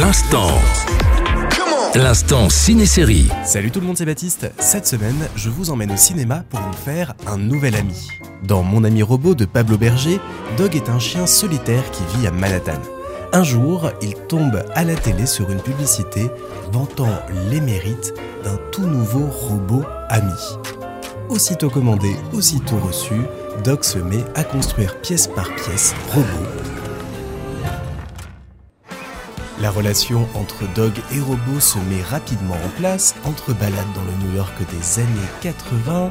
L'instant. L'instant ciné-série. Salut tout le monde, c'est Baptiste. Cette semaine, je vous emmène au cinéma pour vous faire un nouvel ami. Dans Mon ami robot de Pablo Berger, Dog est un chien solitaire qui vit à Manhattan. Un jour, il tombe à la télé sur une publicité vantant les mérites d'un tout nouveau robot ami. Aussitôt commandé, aussitôt reçu, Dog se met à construire pièce par pièce robot la relation entre Dog et robot se met rapidement en place entre balades dans le New York des années 80,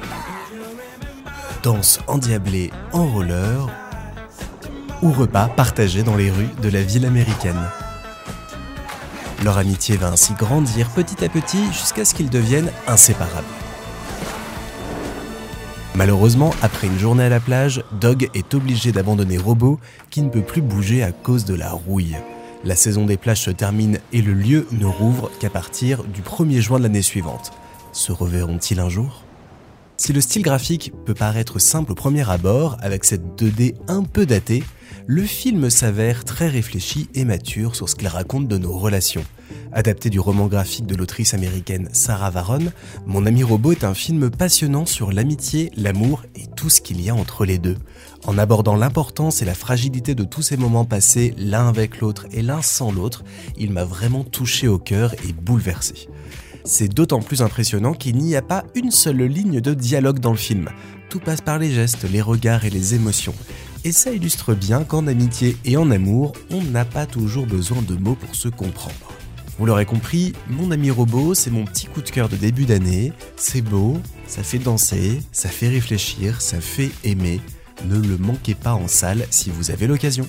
danse endiablée en roller ou repas partagés dans les rues de la ville américaine. Leur amitié va ainsi grandir petit à petit jusqu'à ce qu'ils deviennent inséparables. Malheureusement, après une journée à la plage, Dog est obligé d'abandonner Robot qui ne peut plus bouger à cause de la rouille. La saison des plages se termine et le lieu ne rouvre qu'à partir du 1er juin de l'année suivante. Se reverront-ils un jour? Si le style graphique peut paraître simple au premier abord, avec cette 2D un peu datée, le film s'avère très réfléchi et mature sur ce qu'il raconte de nos relations. Adapté du roman graphique de l'autrice américaine Sarah Varon, Mon ami robot est un film passionnant sur l'amitié, l'amour et tout ce qu'il y a entre les deux. En abordant l'importance et la fragilité de tous ces moments passés l'un avec l'autre et l'un sans l'autre, il m'a vraiment touché au cœur et bouleversé. C'est d'autant plus impressionnant qu'il n'y a pas une seule ligne de dialogue dans le film. Tout passe par les gestes, les regards et les émotions. Et ça illustre bien qu'en amitié et en amour, on n'a pas toujours besoin de mots pour se comprendre. Vous l'aurez compris, mon ami robot, c'est mon petit coup de cœur de début d'année. C'est beau, ça fait danser, ça fait réfléchir, ça fait aimer. Ne le manquez pas en salle si vous avez l'occasion.